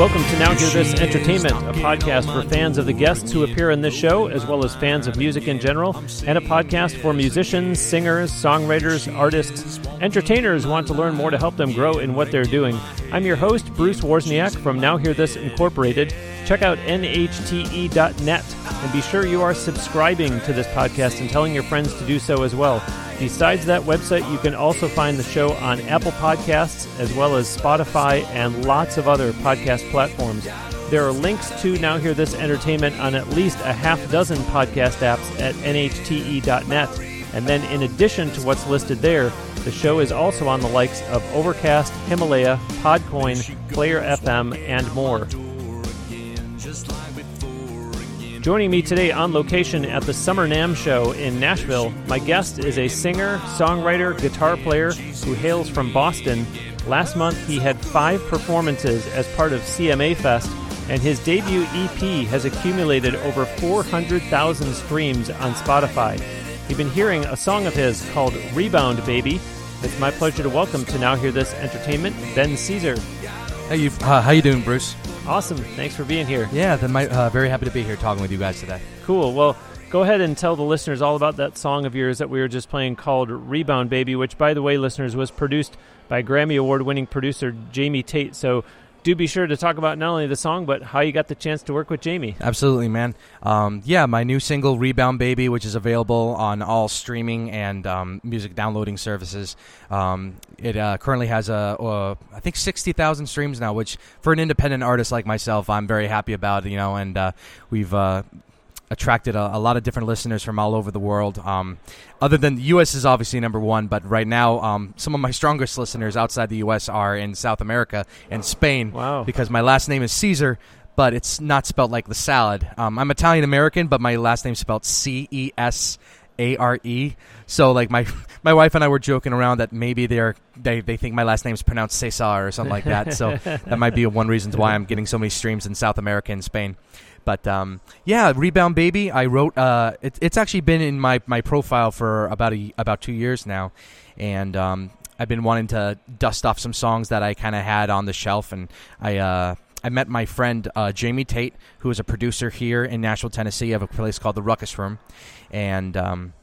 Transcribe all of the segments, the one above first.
Welcome to Now Hear This Entertainment, a podcast for fans of the guests who appear in this show, as well as fans of music in general, and a podcast for musicians, singers, songwriters, artists, entertainers who want to learn more to help them grow in what they're doing. I'm your host, Bruce Wozniak from Now Hear This Incorporated. Check out nhte.net and be sure you are subscribing to this podcast and telling your friends to do so as well. Besides that website, you can also find the show on Apple Podcasts as well as Spotify and lots of other podcast platforms. There are links to Now Hear This Entertainment on at least a half dozen podcast apps at nhte.net. And then, in addition to what's listed there, the show is also on the likes of Overcast, Himalaya, Podcoin, Player FM, and more. Joining me today on location at the Summer NAMM Show in Nashville, my guest is a singer, songwriter, guitar player who hails from Boston. Last month, he had five performances as part of CMA Fest, and his debut EP has accumulated over 400,000 streams on Spotify. You've been hearing a song of his called Rebound Baby. It's my pleasure to welcome to Now Hear This Entertainment, Ben Cesare. Hey, you, uh, how you doing, Bruce? Awesome. Thanks for being here. Yeah, then my, uh, very happy to be here talking with you guys today. Cool. Well, go ahead and tell the listeners all about that song of yours that we were just playing called Rebound Baby, which, by the way, listeners, was produced by Grammy Award winning producer Jamie Tate. So do be sure to talk about not only the song, but how you got the chance to work with Jamie. Absolutely, man. Um, yeah, my new single, Rebound Baby, which is available on all streaming and um, music downloading services. Um, it uh, currently has, a, I think, 60,000 streams now, which for an independent artist like myself, I'm very happy about, you know, and uh, we've uh, attracted a, a, lot of different listeners from all over the world. Um, other than the U.S. is obviously number one, but right now, um, some of my strongest listeners outside the U.S. are in South America and Spain. Wow! Because my last name is Caesar, but it's not spelled like the salad. Um, I'm Italian American, but my last name's spelled C E S A R E. So like my my wife and I were joking around that maybe they're they, they think my last name's pronounced Cesar or something like that. So that might be one reason why I'm getting so many streams in South America and Spain. But um, yeah, Rebound Baby. I wrote. Uh, it, it's actually been in my, my profile for about a, about two years now, and um, I've been wanting to dust off some songs that I kind of had on the shelf, and I. Uh, I met my friend uh, Jamie Tate, who is a producer here in Nashville, Tennessee, of a place called the Ruckus Room, and um,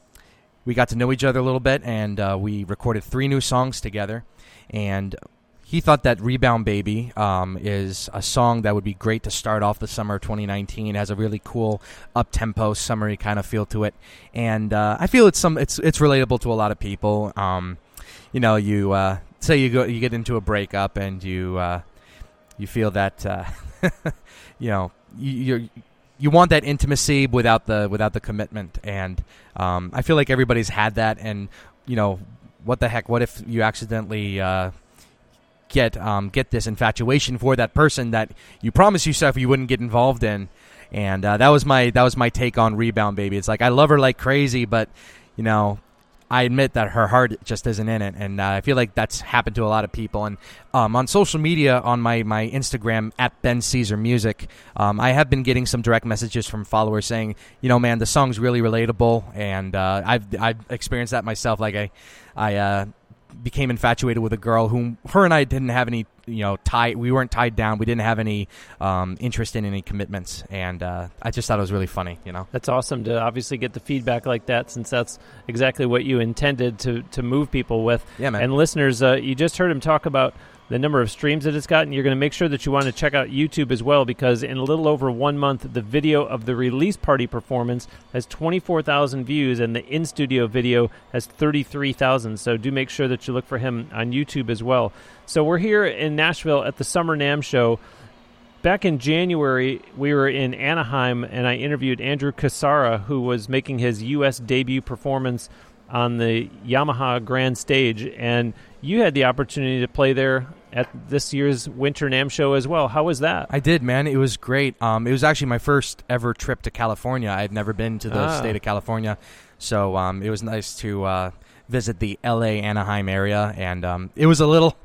we got to know each other a little bit, and uh, we recorded three new songs together. And he thought that Rebound Baby um, is a song that would be great to start off the summer of 2019. It has a really cool up tempo, summery kind of feel to it, and uh, I feel it's some it's it's relatable to a lot of people. Um, you know, you uh, say you go you get into a breakup and you uh, you feel that uh, you know you you want that intimacy without the without the commitment, and um, I feel like everybody's had that, and you know what the heck? What if you accidentally uh, get um, get this infatuation for that person that you promised yourself you wouldn't get involved in. And uh, that was my that was my take on Rebound Baby. It's like I love her like crazy, but you know, I admit that her heart just isn't in it, and uh, I feel like that's happened to a lot of people. And um, on social media, on my, my Instagram at Ben Cesare Music, um, I have been getting some direct messages from followers saying, you know, man, the song's really relatable, and uh, I've I've experienced that myself. Like I I uh, became infatuated with a girl whom her and I didn't have any you know tie we weren't tied down. We didn't have any um, interest in any commitments. And uh, I just thought it was really funny you know? That's awesome to obviously get the feedback like that since that's exactly what you intended to to move people with. Yeah man. And listeners uh, you just heard him talk about the number of streams that it's gotten. You're going to make sure that you want to check out YouTube as well because in a little over one month, the video of the release party performance has 24,000 views and the in studio video has 33,000. So do make sure that you look for him on YouTube as well. So we're here in Nashville at the Summer NAMM show. Back in January, we were in Anaheim and I interviewed Andrew Cassara, who was making his U.S. debut performance on the Yamaha Grand Stage. And you had the opportunity to play there at this year's Winter NAMM show as well. How was that? I did, man. It was great. Um, it was actually my first ever trip to California. I'd never been to the ah. state of California, so um, it was nice to uh, visit the L.A. Anaheim area, and um, it was a little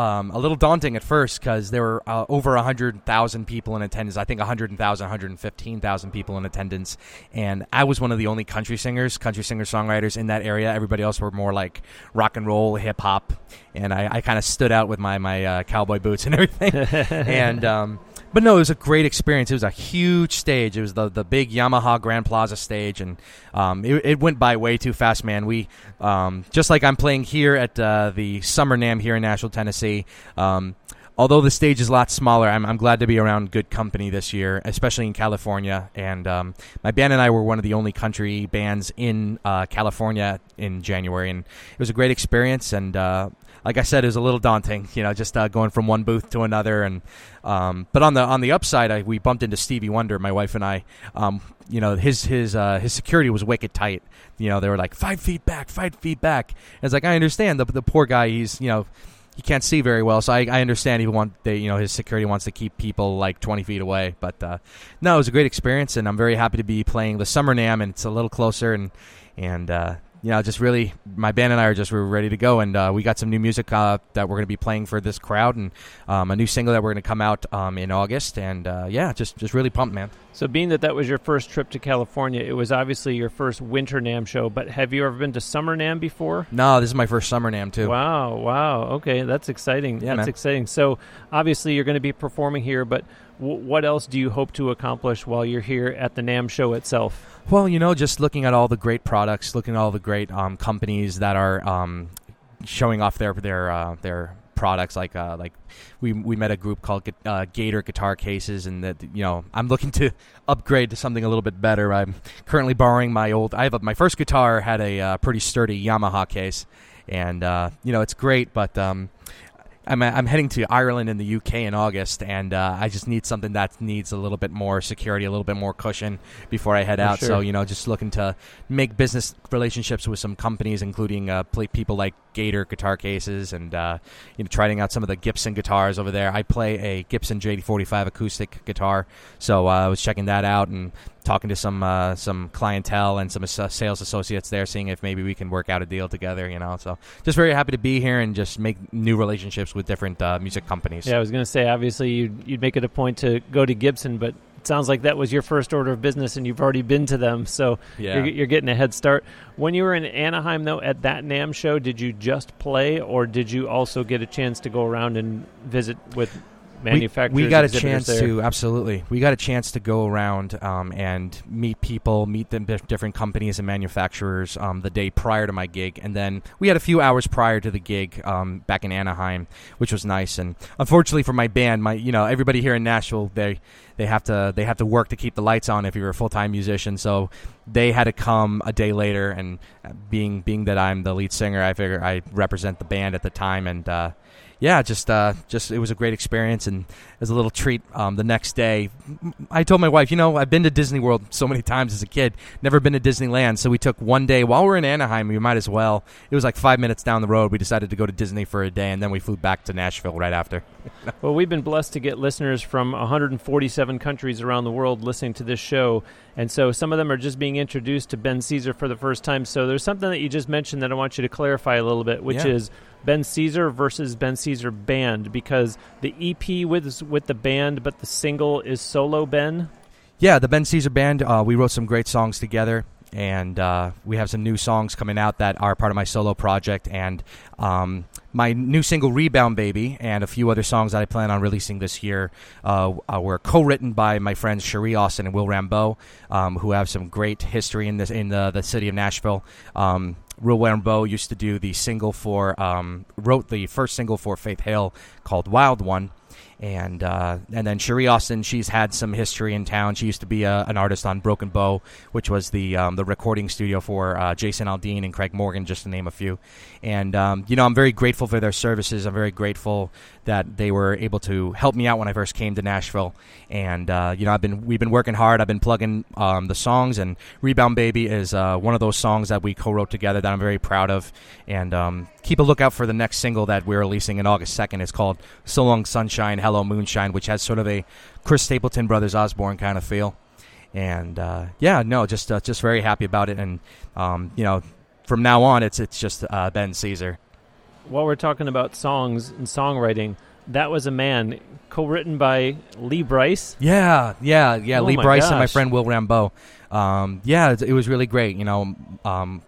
um, a little daunting at first because there were uh, over 100,000 people in attendance. I think 100,000, 115,000 people in attendance. And I was one of the only country singers, country singer songwriters in that area. Everybody else were more like rock and roll, hip hop. And I, I kind of stood out with my, my uh, cowboy boots and everything. and, um, but no, it was a great experience. It was a huge stage. It was the the big Yamaha Grand Plaza stage, and um, it, it, went by way too fast, man. We um, just like I'm playing here at uh, the Summer NAMM here in Nashville, Tennessee. Um, although the stage is a lot smaller, I'm, I'm, glad to be around good company this year, especially in California. And um, my band and I were one of the only country bands in uh, California in January, and it was a great experience. And uh, like I said, it was a little daunting, you know, just uh, going from one booth to another. And um, but on the on the upside, I, we bumped into Stevie Wonder, my wife and I. Um, you know, his his uh, his security was wicked tight. You know, they were like five feet back, five feet back. And it's like I understand the the poor guy. He's you know he can't see very well, so I, I understand he want they, you know his security wants to keep people like 20 feet away. But uh, no, it was a great experience, and I'm very happy to be playing the Summer NAMM, and it's a little closer, and and uh, you know, just really, my band and I are just we're ready to go, and uh, we got some new music uh, that we're going to be playing for this crowd, and um, a new single that we're going to come out um, in August, and uh, yeah, just just really pumped, man. So, being that that was your first trip to California, it was obviously your first winter NAMM show. But have you ever been to summer NAMM before? No, this is my first summer NAMM too. Wow, wow, okay, that's exciting. Yeah, that's man. exciting. So, obviously, you're going to be performing here, but what else do you hope to accomplish while you're here at the NAMM show itself? Well, you know, just looking at all the great products, looking at all the great um, companies that are um, showing off their their uh, their products. Like uh, like we we met a group called uh, Gator Guitar Cases, and that you know I'm looking to upgrade to something a little bit better. I'm currently borrowing my old. I have a, my first guitar had a uh, pretty sturdy Yamaha case, and uh, you know it's great, but um, I'm I'm heading to Ireland in the UK in August, and uh, I just need something that needs a little bit more security, a little bit more cushion before I head For out. sure. So you know, just looking to make business relationships with some companies, including uh, play people like Gator Guitar Cases, and uh, you know, trying out some of the Gibson guitars over there. I play a Gibson JD45 acoustic guitar, so uh, I was checking that out and talking to some uh, some clientele and some sales associates there, seeing if maybe we can work out a deal together. You know, so just very happy to be here and just make new relationships with different uh, music companies. Yeah, I was going to say, obviously, you'd, you'd make it a point to go to Gibson, but it sounds like that was your first order of business and you've already been to them. So Yeah. you're, you're getting a head start. When you were in Anaheim, though, at that NAMM show, did you just play or did you also get a chance to go around and visit with manufacturers? We, we got a chance there? to absolutely. We got a chance to go around um, and meet people, meet the different companies and manufacturers um, the day prior to my gig, and then we had a few hours prior to the gig um, back in Anaheim, which was nice. And unfortunately for my band, my you know everybody here in Nashville, they they have to they have to work to keep the lights on if you're a full time musician. So they had to come a day later, and uh, being being that I'm the lead singer, I figure I represent the band at the time, and uh, yeah, just uh, just it was a great experience, and as a little treat, um, the next day, I told my wife, you know, I've been to Disney World so many times as a kid, never been to Disneyland, so we took one day while we're in Anaheim. We might as well. It was like five minutes down the road. We decided to go to Disney for a day, and then we flew back to Nashville right after. Well, we've been blessed to get listeners from 147 countries around the world listening to this show. And so some of them are just being introduced to Ben Cesare for the first time. So there's something that you just mentioned that I want you to clarify a little bit, which Yeah. is Ben Cesare versus Ben Cesare Band, because the EP with, with the band, but the single is solo Ben. Yeah, the Ben Cesare Band. Uh, we wrote some great songs together, and uh, we have some new songs coming out that are part of my solo project. And um, my new single "Rebound Baby" and a few other songs that I plan on releasing this year uh, were co-written by my friends Cherie Austin and Will Rambeaux, um, who have some great history in this in the, the city of Nashville. Um, Will Rambeaux used to do the single for um, wrote the first single for Faith Hill called "Wild One." and uh, and then Cherie Austin, she's had some history in town. She used to be a, an artist on Broken Bow, which was the um, the recording studio for uh, Jason Aldean and Craig Morgan, just to name a few. And um, you know, I'm very grateful for their services. I'm very grateful that they were able to help me out when I first came to Nashville. And uh, you know, I've been we've been working hard. I've been plugging um, the songs, and Rebound Baby is uh, one of those songs that we co-wrote together that I'm very proud of. And um, keep a lookout for the next single that we're releasing in August 2nd. It's called "So Long Sunshine, Hello Moonshine," which has sort of a Chris Stapleton Brothers Osborne kind of feel. And uh, yeah, no, just uh, just very happy about it. And um, you know, from now on, it's it's just uh, Ben Cesare. While we're talking about songs and songwriting, that was a man co-written by Lee Brice. Yeah, yeah, yeah. Oh Lee Brice and my friend Will Rambeaux. Um, yeah, it, it was really great. You know, um,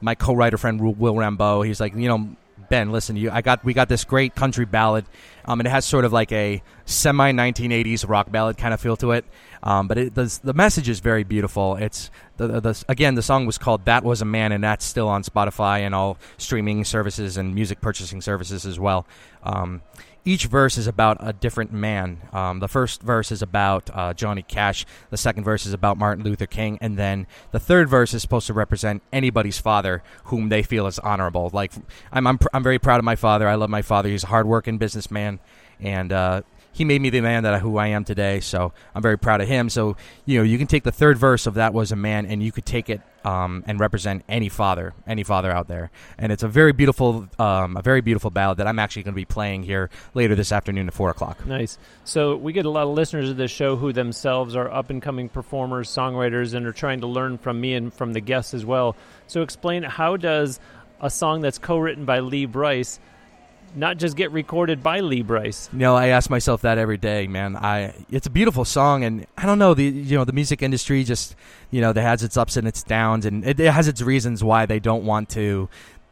my co-writer friend Will Rambeaux. He's like, you know, Ben, listen, you, I got we got this great country ballad, um, and it has sort of like a semi 1980s rock ballad kind of feel to it. Um, but it, the the message is very beautiful. It's the, the, the again the song was called "That Was a Man," and that's still on Spotify and all streaming services and music purchasing services as well. Um, each verse is about a different man. Um, the first verse is about uh, Johnny Cash. The second verse is about Martin Luther King, and then the third verse is supposed to represent anybody's father whom they feel is honorable. Like I'm, I'm, pr- I'm very proud of my father. I love my father. He's a hardworking businessman, and uh, he made me the man that who I am today. So I'm very proud of him. So you know, you can take the third verse of "That Was a Man" and you could take it um, and represent any father, any father out there. And it's a very beautiful, um, a very beautiful ballad that I'm actually going to be playing here later this afternoon at four o'clock. Nice. So we get a lot of listeners of this show who themselves are up and coming performers, songwriters, and are trying to learn from me and from the guests as well. So explain how does a song that's co-written by Lee Brice not just get recorded by Lee Brice. You know, I ask myself that every day, man. I it's a beautiful song, and I don't know the you know the music industry just you know it has its ups and its downs, and it, it has its reasons why they don't want to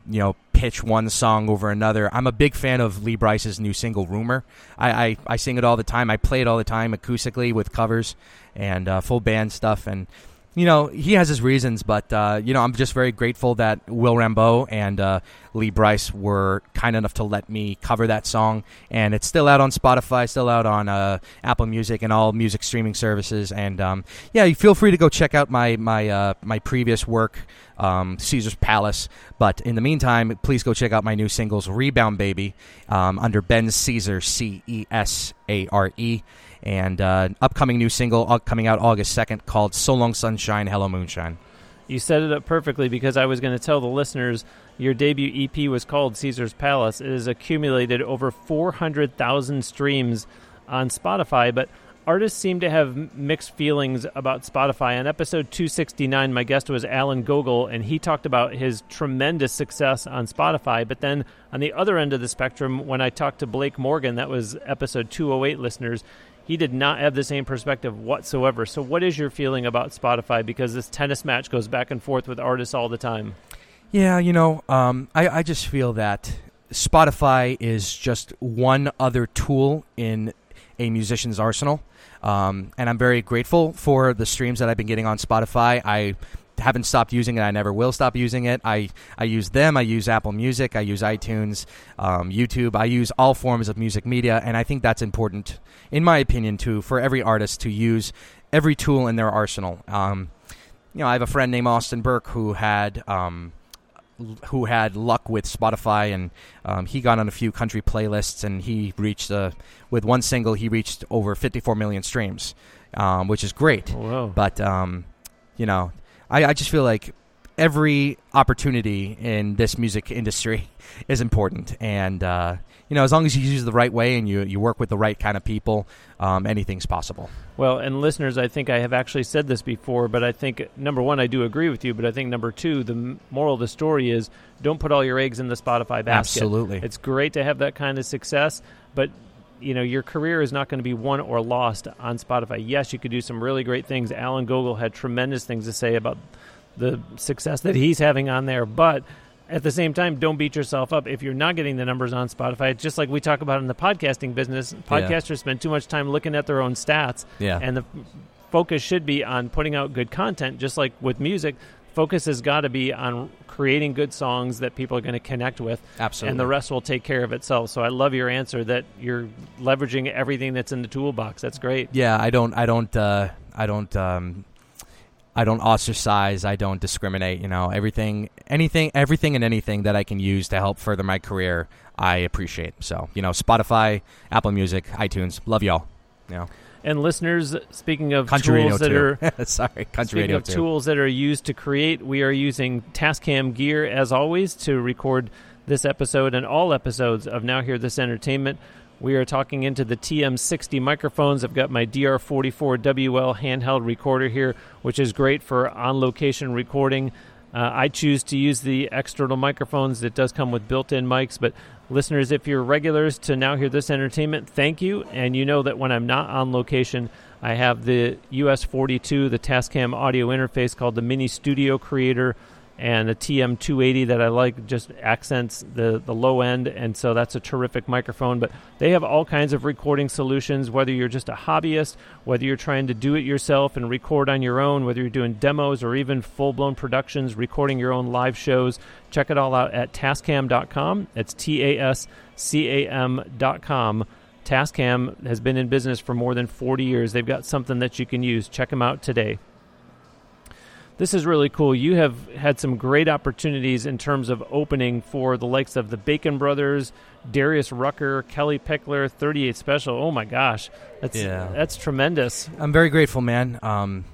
you know pitch one song over another. I'm a big fan of Lee Brice's new single "Rumor." I I, I sing it all the time. I play it all the time acoustically with covers and uh, full band stuff, and you know, he has his reasons, but uh, you know, I'm just very grateful that Will Rambeaux and uh, Lee Brice were kind enough to let me cover that song, and it's still out on Spotify, still out on uh, Apple Music and all music streaming services. And um, yeah, you feel free to go check out my my uh, my previous work, um, Caesar's Palace. But in the meantime, please go check out my new singles, Rebound Baby, um, under Ben Cesare, C E S A R E and uh, upcoming new single uh, coming out August 2nd called So Long Sunshine, Hello Moonshine. You set it up perfectly because I was going to tell the listeners your debut EP was called Caesar's Palace. It has accumulated over 400,000 streams on Spotify, but artists seem to have mixed feelings about Spotify. On episode 269, my guest was Alan Gogol, and he talked about his tremendous success on Spotify. But then on the other end of the spectrum, when I talked to Blake Morgan, that was episode 208 listeners, he did not have the same perspective whatsoever. So, what is your feeling about Spotify? Because this tennis match goes back and forth with artists all the time. Yeah, you know, um, I, I just feel that Spotify is just one other tool in a musician's arsenal. Um, and I'm very grateful for the streams that I've been getting on Spotify. I haven't stopped using it. I never will stop using it. I, I use them. I use Apple Music. I use iTunes, um, YouTube. I use all forms of music media, and I think that's important, in my opinion, too, for every artist to use every tool in their arsenal. Um, you know, I have a friend named Austin Burke who had. Um, who had luck with Spotify, and um, he got on a few country playlists, and he reached uh, with one single he reached over 54 million streams, um, which is great. Oh, but um, you know, I, I just feel like every opportunity in this music industry is important, and uh, you know, as long as you use it the right way and you you work with the right kind of people, um, anything's possible. Well, and listeners, I think I have actually said this before, but I think number one, I do agree with you. But I think number two, the moral of the story is don't put all your eggs in the Spotify basket. Absolutely, it's great to have that kind of success, but you know your career is not going to be won or lost on Spotify. Yes, you could do some really great things. Alan Gogol had tremendous things to say about the success that he's having on there, but at the same time, don't beat yourself up if you're not getting the numbers on Spotify. It's just like we talk about in the podcasting business. Podcasters yeah. spend too much time looking at their own stats, yeah. and the focus should be on putting out good content. Just like with music, focus has got to be on creating good songs that people are going to connect with. Absolutely. And the rest will take care of itself. So I love your answer that you're leveraging everything that's in the toolbox. That's great. Yeah, I don't, I don't, uh, I don't, um, I don't ostracize. I don't discriminate. You know, everything, anything, everything, and anything that I can use to help further my career, I appreciate. So, you know, Spotify, Apple Music, iTunes, love y'all. You know. And listeners, speaking of country tools that too. are sorry, country speaking radio of too. tools that are used to create, we are using Tascam gear as always to record this episode and all episodes of Now Hear This Entertainment. We are talking into the TM60 microphones. I've got my DR44WL handheld recorder here, which is great for on location recording. Uh, I choose to use the external microphones. It does come with built in mics, but listeners, if you're regulars to Now Hear This Entertainment, thank you. And you know that when I'm not on location, I have the US 42, the Tascam audio interface called the Mini Studio Creator and a TM280 that I like just accents the, the low end, and so that's a terrific microphone. But they have all kinds of recording solutions, whether you're just a hobbyist, whether you're trying to do it yourself and record on your own, whether you're doing demos or even full blown productions, recording your own live shows. Check it all out at tascam.com. It's T A S C A M.com. Tascam has been in business for more than 40 years. They've got something that you can use. Check them out today this is really cool. You have had some great opportunities in terms of opening for the likes of the Bacon Brothers, Darius Rucker, Kellie Pickler, 38 Special. Oh my gosh, that's yeah. that's tremendous. I'm very grateful, man. Um,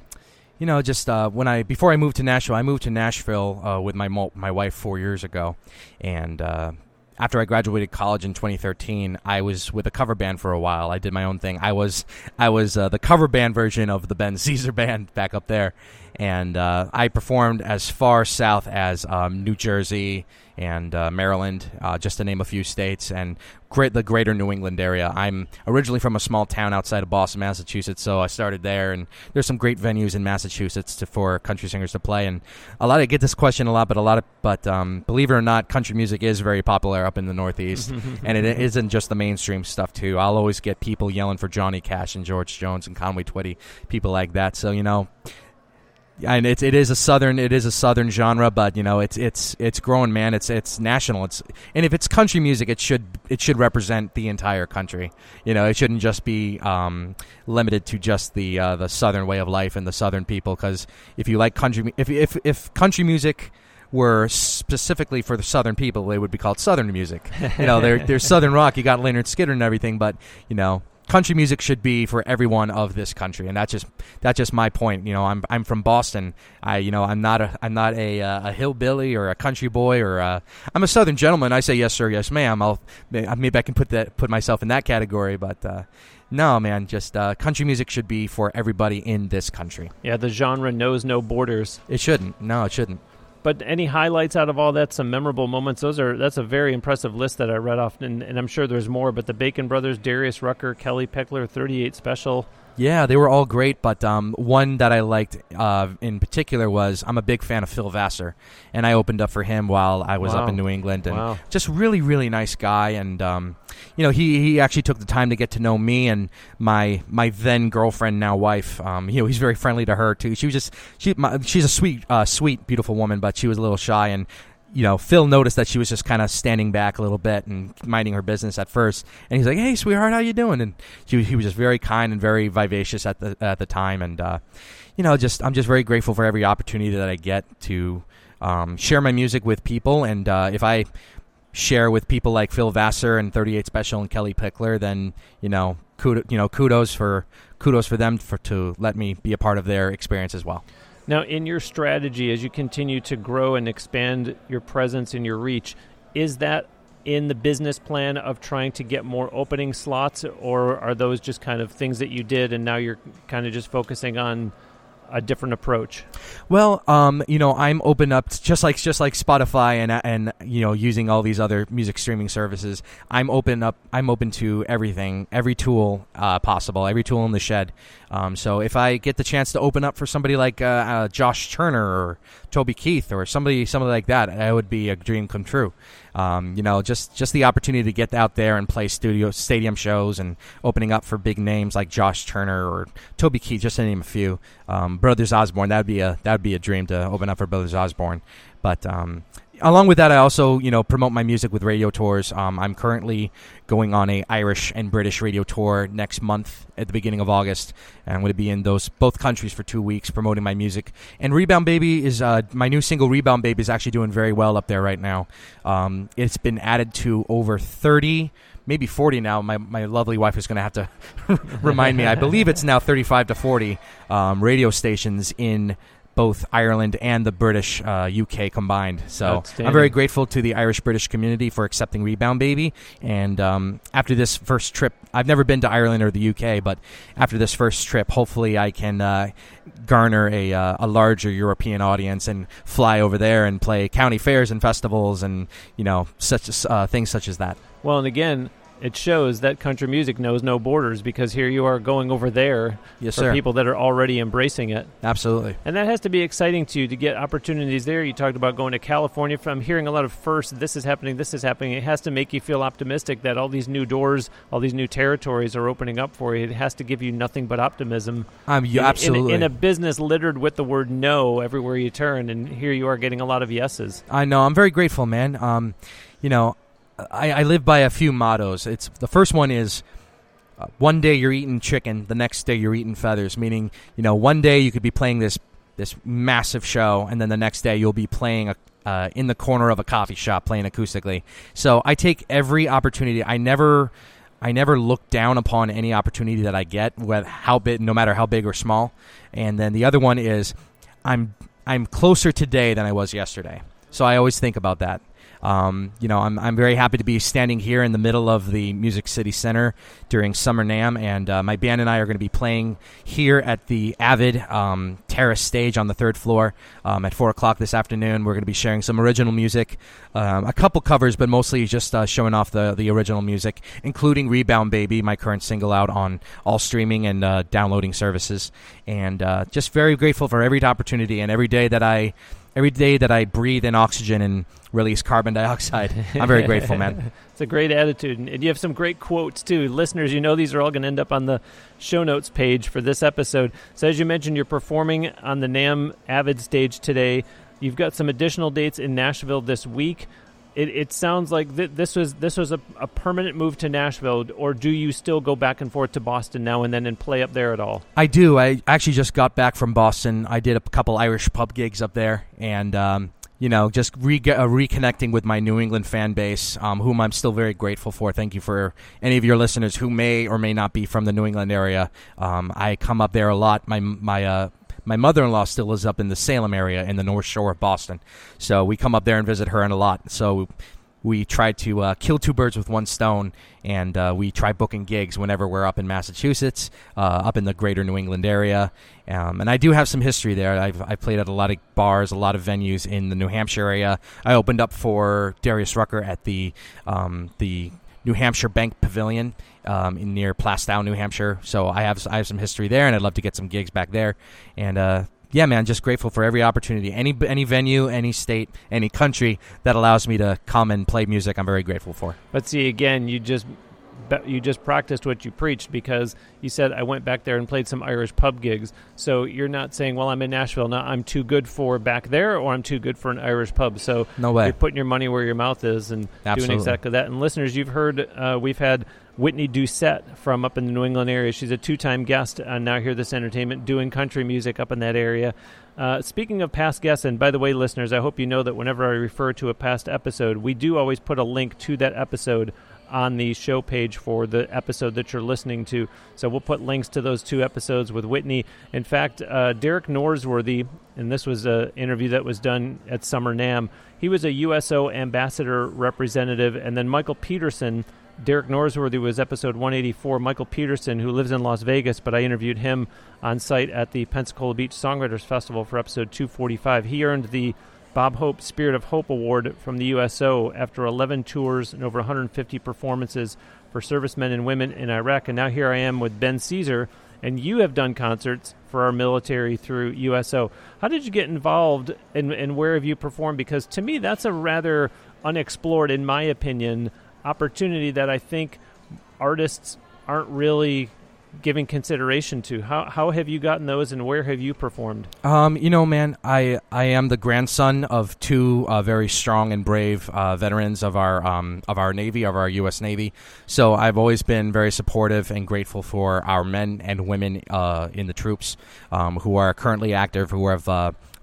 you know, just uh, when I before I moved to Nashville, I moved to Nashville uh, with my my wife four years ago, and uh, after I graduated college in 2013, I was with a cover band for a while. I did my own thing. I was I was uh, the cover band version of the Ben Cesare band back up there, and uh, I performed as far south as um, New Jersey and uh, Maryland, uh, just to name a few states, and great, the greater New England area. I'm originally from a small town outside of Boston, Massachusetts, so I started there, and there's some great venues in Massachusetts to, for country singers to play. And a lot, I get this question a lot, but a lot of, but um, believe it or not, country music is very popular up in the Northeast, and it isn't just the mainstream stuff too. I'll always get people yelling for Johnny Cash and George Jones and Conway Twitty, people like that. So you know and it's it is a southern it is a southern genre, but you know it's it's it's growing, man. It's it's national. It's and if it's country music, it should it should represent the entire country. You know, it shouldn't just be um, limited to just the uh, the southern way of life and the southern people. Because if you like country, if if if country music were specifically for the southern people, they would be called southern music. You know, they're they're southern rock. You got Lynyrd Skynyrd and everything, but you know country music should be for everyone of this country, and that's just that's just my point. You know, I'm I'm from Boston. I you know I'm not a I'm not a uh, a hillbilly or a country boy or i am a Southern gentleman. I say yes sir, yes ma'am. I'll maybe I can put that put myself in that category, but. Uh, no, man, just uh, country music should be for everybody in this country. Yeah, the genre knows no borders. It shouldn't. No, it shouldn't. But any highlights out of all that? Some memorable moments. Those are that's a very impressive list that I read off, and, and I'm sure there's more. But the Bacon Brothers, Darius Rucker, Kellie Pickler, 38 Special. Yeah, they were all great, but um, one that I liked uh, in particular was I'm a big fan of Phil Vassar, and I opened up for him while I was wow. up in New England, and wow. just really, really nice guy, and um, you know he he actually took the time to get to know me and my my then girlfriend, now wife. Um, you know he's very friendly to her too. She was just she my, she's a sweet, uh, sweet, beautiful woman, but she was a little shy and you know, Phil noticed that she was just kind of standing back a little bit and minding her business at first. And he's like, "Hey, sweetheart, how you doing?" And she, he was just very kind and very vivacious at the at the time. And uh, you know, just I'm just very grateful for every opportunity that I get to um, share my music with people. And uh, if I share with people like Phil Vassar and 38 Special and Kellie Pickler, then you know, kudos, you know, kudos for kudos for them for to let me be a part of their experience as well. Now, in your strategy, as you continue to grow and expand your presence and your reach, is that in the business plan of trying to get more opening slots, or are those just kind of things that you did and now you're kind of just focusing on a different approach? Well, um, you know, I'm open up to, just like just like Spotify and and you know using all these other music streaming services. I'm open up. I'm open to everything, every tool uh, possible, every tool in the shed. Um, so if I get the chance to open up for somebody like uh, uh, Josh Turner or Toby Keith or somebody somebody like that, that would be a dream come true. Um, you know, just just the opportunity to get out there and play studio stadium shows and opening up for big names like Josh Turner or Toby Keith, just to name a few. Um, Brothers Osborne, that'd be a that'd be a dream to open up for Brothers Osborne. But um, along with that, I also you know promote my music with radio tours. Um, I'm currently going on a Irish and British radio tour next month at the beginning of August, and I'm going to be in those both countries for two weeks promoting my music. And Rebound Baby is uh, my new single. Rebound Baby is actually doing very well up there right now. Um, it's been added to over 30 maybe 40 now. My, my lovely wife is going to have to remind me. I believe it's now 35 to 40 um, radio stations in both Ireland and the British uh, UK combined. So I'm very grateful to the Irish British community for accepting Rebound Baby. And um, after this first trip, I've never been to Ireland or the UK, but after this first trip, hopefully I can uh, garner a, uh, a larger European audience and fly over there and play county fairs and festivals and you know such uh, things such as that. Well, and again, it shows that country music knows no borders because here you are going over there Yes, for sir. people that are already embracing it. Absolutely. And that has to be exciting to you to get opportunities there. You talked about going to California. From hearing a lot of first, this is happening, this is happening. It has to make you feel optimistic that all these new doors, all these new territories are opening up for you. It has to give you nothing but optimism. Um, you in, in- absolutely. in a business littered with the word no everywhere you turn, and here you are getting a lot of yeses. I know. I'm very grateful, man. Um, you know, I, I live by a few mottos. It's the first one is uh, one day you're eating chicken, the next day you're eating feathers. Meaning, you know, one day you could be playing this this massive show, and then the next day you'll be playing a, uh, in the corner of a coffee shop playing acoustically. So I take every opportunity. I never. I never look down upon any opportunity that I get, whether how big, no matter how big or small. And then the other one is, I'm I'm closer today than I was yesterday. So I always think about that. Um, you know, I'm, I'm very happy to be standing here in the middle of the Music City Center during Summer NAMM, and uh, my band and I are going to be playing here at the Avid um, Terrace stage on the third floor um, at 4 o'clock this afternoon. We're going to be sharing some original music, um, a couple covers, but mostly just uh, showing off the, the original music, including Rebound Baby, my current single out on all streaming and uh, downloading services. And uh, just very grateful for every opportunity and every day that I every day that I breathe in oxygen and release carbon dioxide. I'm very grateful, man. It's a great attitude, and you have some great quotes too. Listeners, you know these are all going to end up on the show notes page for this episode. So, as you mentioned, you're performing on the NAMM Avid stage today. You've got some additional dates in Nashville this week. It, it sounds like th- this was this was a, a permanent move to Nashville, or do you still go back and forth to Boston now and then and play up there at all? I do. I actually just got back from Boston. I did a couple Irish pub gigs up there, and um, you know, just re- uh, reconnecting with my New England fan base, um, whom I'm still very grateful for. Thank you for any of your listeners who may or may not be from the New England area. Um, I come up there a lot. My my uh, my mother-in-law still lives up in the Salem area in the North Shore of Boston, so we come up there and visit her and a lot. So we try to uh, kill two birds with one stone, and uh, we try booking gigs whenever we're up in Massachusetts, uh, up in the greater New England area. Um, and I do have some history there. I've, I've played at a lot of bars, a lot of venues in the New Hampshire area. I opened up for Darius Rucker at the um, the New Hampshire Bank Pavilion um, in near Plaistow, New Hampshire. So I have I have some history there, and I'd love to get some gigs back there. And uh, yeah, man, just grateful for every opportunity, any any venue, any state, any country that allows me to come and play music. I'm very grateful for. But see, again, you just you just practiced what you preached because you said I went back there and played some Irish pub gigs. So you're not saying, "Well, I'm in Nashville now. I'm too good for back there, or I'm too good for an Irish pub." So No way. you're putting your money where your mouth is and Absolutely. doing exactly that. And listeners, you've heard uh, we've had Whitney Doucette from up in the New England area. She's a two-time guest on Now Hear This Entertainment, doing country music up in that area. Uh, speaking of past guests, and by the way, listeners, I hope you know that whenever I refer to a past episode, we do always put a link to that episode on the show page for the episode that you're listening to. So we'll put links to those two episodes with Whitney. In fact, uh, Derek Norsworthy, and this was an interview that was done at Summer NAMM, he was a USO ambassador representative, and then Michael Peterson. Derek Norsworthy was episode 184. Michael Peterson, who lives in Las Vegas, but I interviewed him on site at the Pensacola Beach Songwriters Festival for episode 245. He earned the Bob Hope Spirit of Hope Award from the USO after 11 tours and over 150 performances for servicemen and women in Iraq. And now here I am with Ben Cesare, and you have done concerts for our military through USO. How did you get involved, and, and where have you performed? Because to me, that's a rather unexplored, in my opinion, opportunity that I think artists aren't really giving consideration to. How, how have you gotten those, and where have you performed? Um, you know, man, I I am the grandson of two uh, very strong and brave uh, veterans of our um, of our Navy, of our U.S. Navy. So I've always been very supportive and grateful for our men and women uh, in the troops um, who are currently active, who have.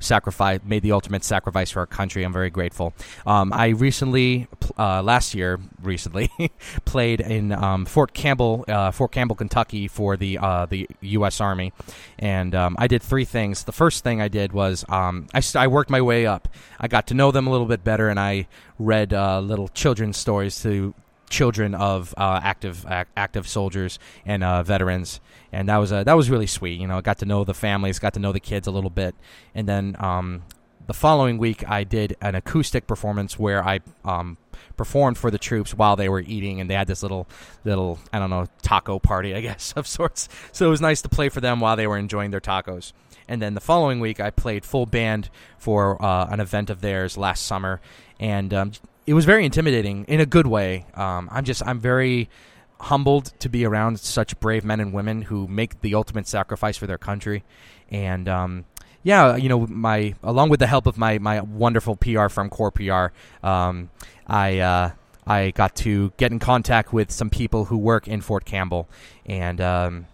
Sacrificed, made the ultimate sacrifice for our country. I'm very grateful. Um, I recently, uh, last year, recently played in um, Fort Campbell, uh, Fort Campbell, Kentucky, for the uh, the U.S. Army, and um, I did three things. The first thing I did was um, I, I worked my way up. I got to know them a little bit better, and I read uh, little children's stories to children of uh, active ac- active soldiers and uh, veterans, and that was uh, that was really sweet. You know, I got to know the families, got to know the kids a little bit, and then um, the following week, I did an acoustic performance where I um, performed for the troops while they were eating, and they had this little, little I don't know, taco party, I guess, of sorts. So it was nice to play for them while they were enjoying their tacos. And then the following week, I played full band for uh, an event of theirs last summer, and um, it was very intimidating in a good way. Um, I'm just I'm very humbled to be around such brave men and women who make the ultimate sacrifice for their country, and um, yeah, you know, my along with the help of my my wonderful PR firm Core PR, um, I. Uh, I got to get in contact with some people who work in Fort Campbell, and um,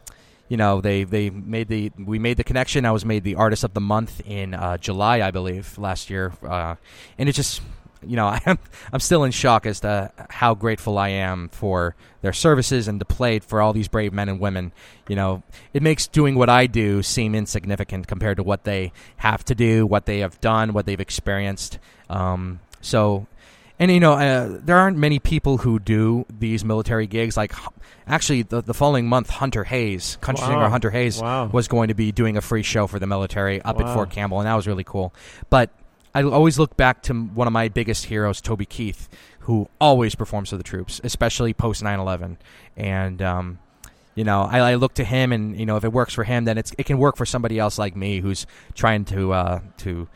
you know they they made the we made the connection. I was made the artist of the month in uh, July, I believe, last year, uh, and it just you know I'm I'm still in shock as to how grateful I am for their services and to play for all these brave men and women. You know, it makes doing what I do seem insignificant compared to what they have to do, what they have done, what they've experienced. Um, so and you know, uh, there aren't many people who do these military gigs. Like, actually, the, the following month, Hunter Hayes, country Wow. singer Hunter Hayes, Wow. was going to be doing a free show for the military up Wow. at Fort Campbell, and that was really cool. But I always look back to one of my biggest heroes, Toby Keith, who always performs for the troops, especially post 9/11, and. Um, you know, I, I look to him, and you know, if it works for him, then it's it can work for somebody else like me who's trying to uh, to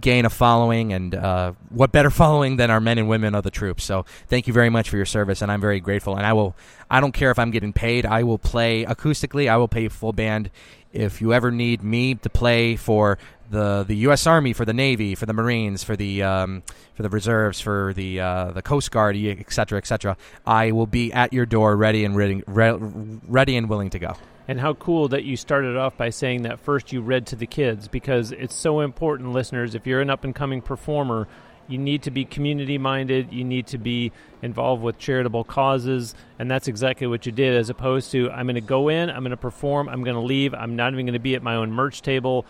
gain a following, and uh, what better following than our men and women of the troops? So, thank you very much for your service, and I'm very grateful. And I will, I don't care if I'm getting paid. I will play acoustically. I will play full band. If you ever need me to play for the the U.S. Army, for the Navy, for the Marines, for the um, for the reserves, for the uh, the Coast Guard, et cetera, et cetera, I will be at your door, ready and ready, re- ready and willing to go. And how cool that you started off by saying that first you read to the kids because it's so important, listeners. If you're an up and coming performer, you need to be community minded, you need to be involved with charitable causes, and that's exactly what you did, as opposed to I'm going to go in, I'm going to perform, I'm going to leave, I'm not even going to be at my own merch table.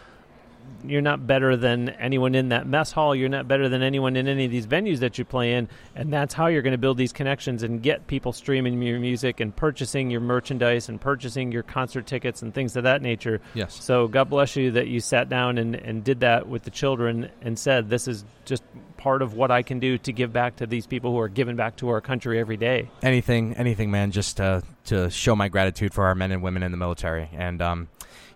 You're not better than anyone in that mess hall. You're not better than anyone in any of these venues that you play in. And that's how you're going to build these connections and get people streaming your music and purchasing your merchandise and purchasing your concert tickets and things of that nature. Yes. So God bless you that you sat down and, and did that with the children and said, This is just part of what I can do to give back to these people who are giving back to our country every day. anything anything man just to to show my gratitude for our men and women in the military and um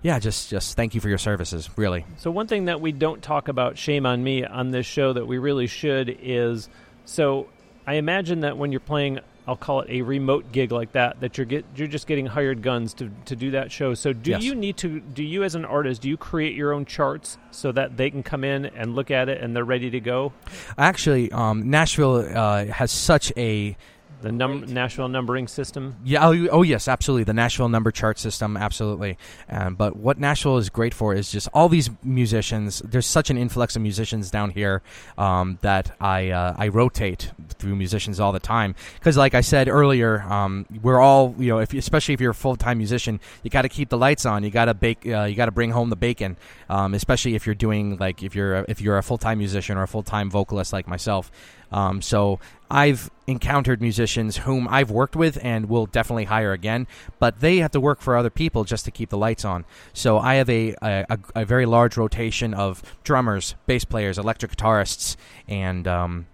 yeah just just thank you for your services really So one thing that we don't talk about, shame on me, on this show that we really should is so I imagine that when you're playing, I'll call it a remote gig like that, that you're get you're just getting hired guns to, to do that show. So do Yes. you need to do you as an artist do you create your own charts so that they can come in and look at it and they're ready to go? actually um nashville uh has such a The num- Nashville numbering system. Yeah. Oh, oh, yes, absolutely. The Nashville number chart system, absolutely. Um, but what Nashville is great for is just all these musicians. There's such an influx of musicians down here um, that I uh, I rotate through musicians all the time. Because, like I said earlier, um, we're all you know, if especially if you're a full time musician, you got to keep the lights on. You got to bake. Uh, you got to bring home the bacon. Um, especially if you're doing like if you're a, if you're a full time musician or a full time vocalist like myself. Um, so I've encountered musicians whom I've worked with and will definitely hire again, but they have to work for other people just to keep the lights on. So I have a a, a, very large rotation of drummers, bass players, electric guitarists, and um,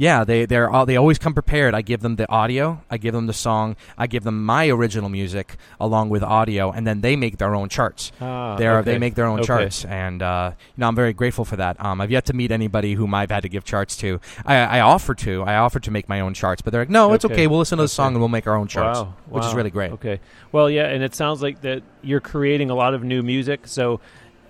yeah, they they're all, they always come prepared. I give them the audio, I give them the song, I give them my original music along with audio, and then they make their own charts. Ah, They're, okay. They make their own Okay. charts, and uh, you know I'm very grateful for that. Um, I've yet to meet anybody whom I've had to give charts to. I, I offer to, I offer to make my own charts, but they're like, no, it's Okay. okay. We'll listen to the song and we'll make our own charts, Wow, which is really great. Okay. Well, yeah, and it sounds like that you're creating a lot of new music. So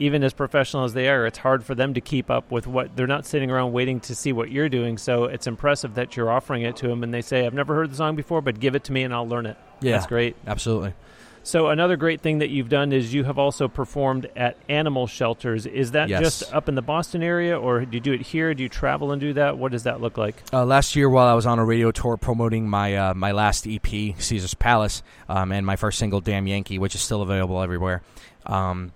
even as professional as they are, it's hard for them to keep up with what they're not sitting around waiting to see what you're doing. So it's impressive that you're offering it to them, and they say, "I've never heard the song before, but give it to me and I'll learn it." Yeah, That's great. Absolutely. So another great thing that you've done is you have also performed at animal shelters. Is that Yes. just up in the Boston area, or do you do it here? Do you travel and do that? What does that look like? Uh, last year, while I was on a radio tour promoting my uh, my last EP, Caesar's Palace, um, and my first single, "Damn Yankee," which is still available everywhere, um,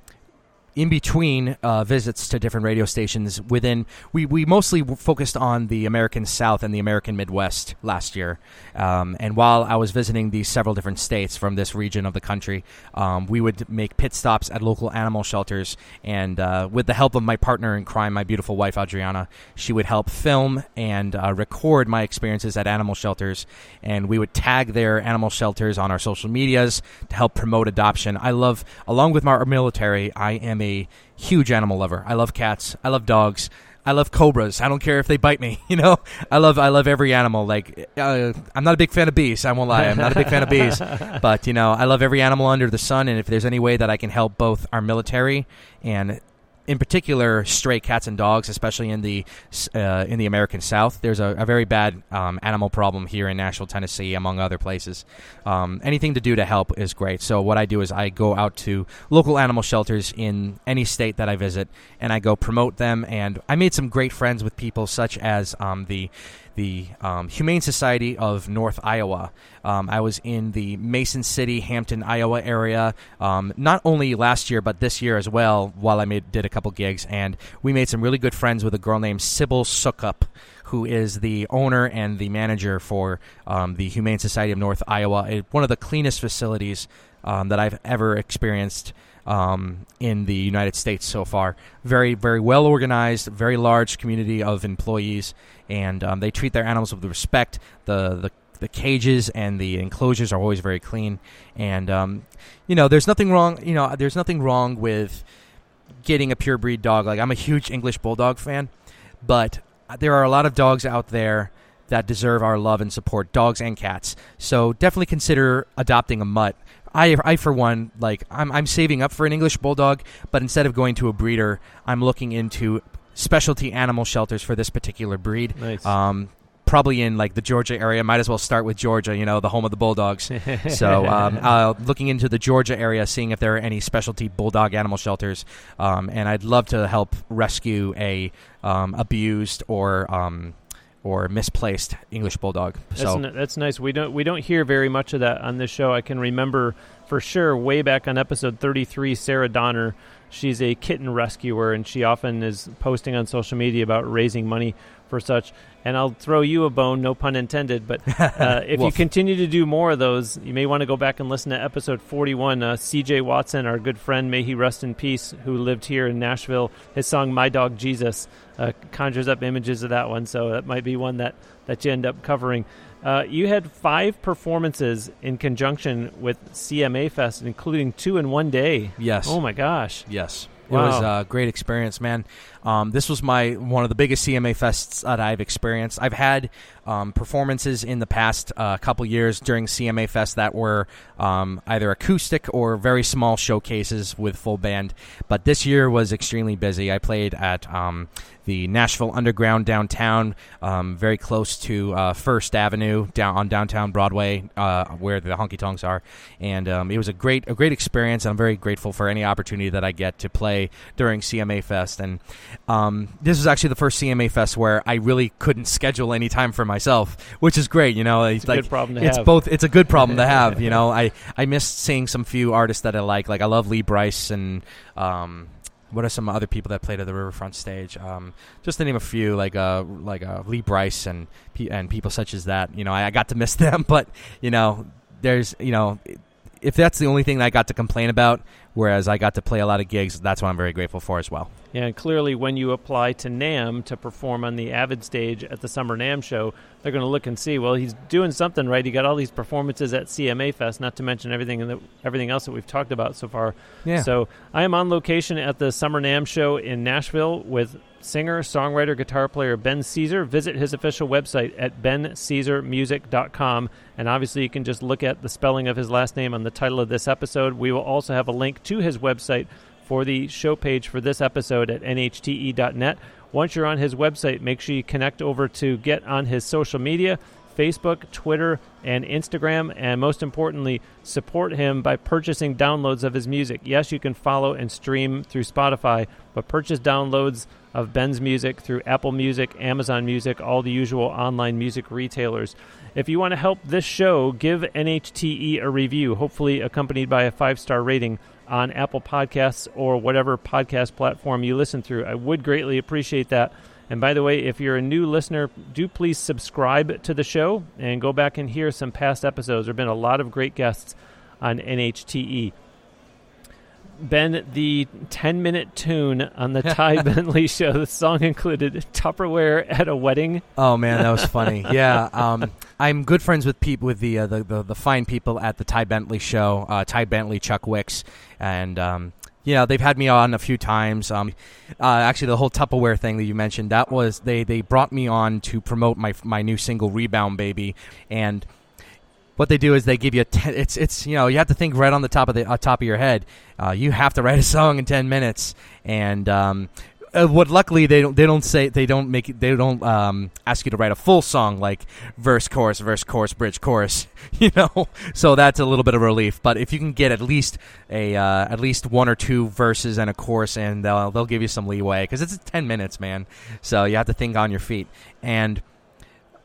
in between uh, visits to different radio stations, within we, we mostly focused on the American South and the American Midwest last year. Um, and while I was visiting these several different states from this region of the country, um, we would make pit stops at local animal shelters. And uh, with the help of my partner in crime, my beautiful wife Adriana, she would help film and uh, record my experiences at animal shelters. And we would tag their animal shelters on our social medias to help promote adoption. I love, along with my military, I am a huge animal lover. I love cats. I love dogs. I love cobras. I don't care if they bite me. You know, I love I love every animal. Like uh, I'm not a big fan of bees. I won't lie. I'm not a big fan of bees. But you know, I love every animal under the sun. And if there's any way that I can help both our military and in particular stray cats and dogs, especially in the uh, in the American South. There's a, a very bad um, animal problem here in Nashville, Tennessee, among other places. Um, anything to do to help is great. So what I do is I go out to local animal shelters in any state that I visit, and I go promote them. And I made some great friends with people such as um, the the um, Humane Society of North Iowa. Um, I was in the Mason City, Hampton, Iowa area, um, not only last year but this year as well. While I made, did a couple gigs, and we made some really good friends with a girl named Sybil Sookup, who is the owner and the manager for um, the Humane Society of North Iowa, one of the cleanest facilities um, that I've ever experienced um, in the United States so far. Very, very well organized, very large community of employees, and um, they treat their animals with respect. The, the the cages and the enclosures are always very clean, and um, you know, there's nothing wrong. You know, there's nothing wrong with getting a pure breed dog. Like I'm a huge English bulldog fan, but there are a lot of dogs out there that deserve our love and support, dogs and cats. So definitely consider adopting a mutt. I, I for one, like I'm, I'm saving up for an English bulldog, but instead of going to a breeder, I'm looking into specialty animal shelters for this particular breed. Nice. Um, probably in like the Georgia area. Might as well start with Georgia, you know, the home of the Bulldogs. so, um, uh, looking into the Georgia area, seeing if there are any specialty bulldog animal shelters, um, and I'd love to help rescue a um, abused or um, or misplaced English bulldog. So that's, n- that's nice. We don't we don't hear very much of that on this show. I can remember for sure way back on episode 33 Sarah Donner she's a kitten rescuer and she often is posting on social media about raising money for such and I'll throw you a bone, no pun intended. But uh, if you continue to do more of those, you may want to go back and listen to episode 41. Uh, C.J. Watson, our good friend, may he rest in peace, who lived here in Nashville, his song "My Dog Jesus" uh, conjures up images of that one. So that might be one that that you end up covering. Uh, you had five performances in conjunction with CMA Fest, including two in one day. Yes. Oh my gosh. Yes. It wow. was a great experience, man. Um, this was my one of the biggest CMA fests that I've experienced. I've had um, performances in the past uh, couple years during CMA Fest that were um, either acoustic or very small showcases with full band. But this year was extremely busy. I played at um, the Nashville Underground downtown, um, very close to uh, First Avenue down on downtown Broadway, uh, where the honky tonks are, and um, it was a great a great experience. I'm very grateful for any opportunity that I get to play during CMA Fest. And um, this was actually the first CMA Fest where I really couldn't schedule any time for myself, which is great. You know, it's like, a good problem to it's have. both. It's a good problem to have. You know, I I missed seeing some few artists that I like. Like I love Lee Brice and. Um, what are some other people that played at the Riverfront stage? Um, just to name a few, like uh, like uh, Lee Brice and and people such as that. You know, I, I got to miss them, but you know, there's you know, if that's the only thing that I got to complain about, whereas I got to play a lot of gigs, that's what I'm very grateful for as well. Yeah, and clearly when you apply to NAMM to perform on the Avid stage at the Summer NAMM show, they're going to look and see, well, he's doing something right. He got all these performances at CMA Fest, not to mention everything the, everything else that we've talked about so far. Yeah. So I am on location at the Summer NAMM show in Nashville with singer, songwriter, guitar player Ben Cesare. Visit his official website at bencesaremusic.com. And obviously, you can just look at the spelling of his last name on the title of this episode. We will also have a link to his website for the show page for this episode at nhte.net. Once you're on his website, make sure you connect over to get on his social media Facebook, Twitter, and Instagram. And most importantly, support him by purchasing downloads of his music. Yes, you can follow and stream through Spotify, but purchase downloads of Ben's music through Apple Music, Amazon Music, all the usual online music retailers. If you want to help this show, give NHTE a review, hopefully accompanied by a five star rating on Apple Podcasts or whatever podcast platform you listen through. I would greatly appreciate that. And by the way, if you're a new listener, do please subscribe to the show and go back and hear some past episodes. There have been a lot of great guests on NHTE. Ben, the 10 minute tune on the Ty Bentley show, the song included Tupperware at a wedding. Oh man, that was funny. yeah, um, I'm good friends with people with the, uh, the, the the fine people at the Ty Bentley show, uh, Ty Bentley, Chuck Wicks, and um, yeah, they've had me on a few times. Um, uh, actually, the whole Tupperware thing that you mentioned, that was they they brought me on to promote my my new single Rebound Baby, and what they do is they give you a ten, it's it's you know you have to think right on the top of the uh, top of your head. Uh, you have to write a song in ten minutes, and um, uh, what luckily they don't they don't say they don't make they don't um, ask you to write a full song like verse chorus verse chorus bridge chorus you know? So that's a little bit of relief. But if you can get at least a uh, at least one or two verses and a chorus and they'll they'll give you some leeway because it's 10 minutes man. So you have to think on your feet. And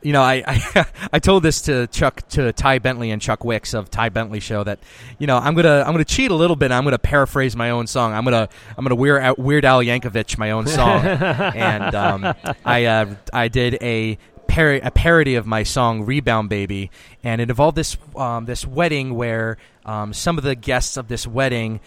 you know, I, I, I told this to Chuck to Ty Bentley and Chuck Wicks of Ty Bentley show that you know I'm gonna I'm gonna cheat a little bit. I'm gonna paraphrase my own song. I'm gonna I'm gonna Weird Al, Weird Al Yankovic my own song, and um, I uh, I did a par- a parody of my song "Rebound Baby," and it involved this um, this wedding where um, some of the guests of this wedding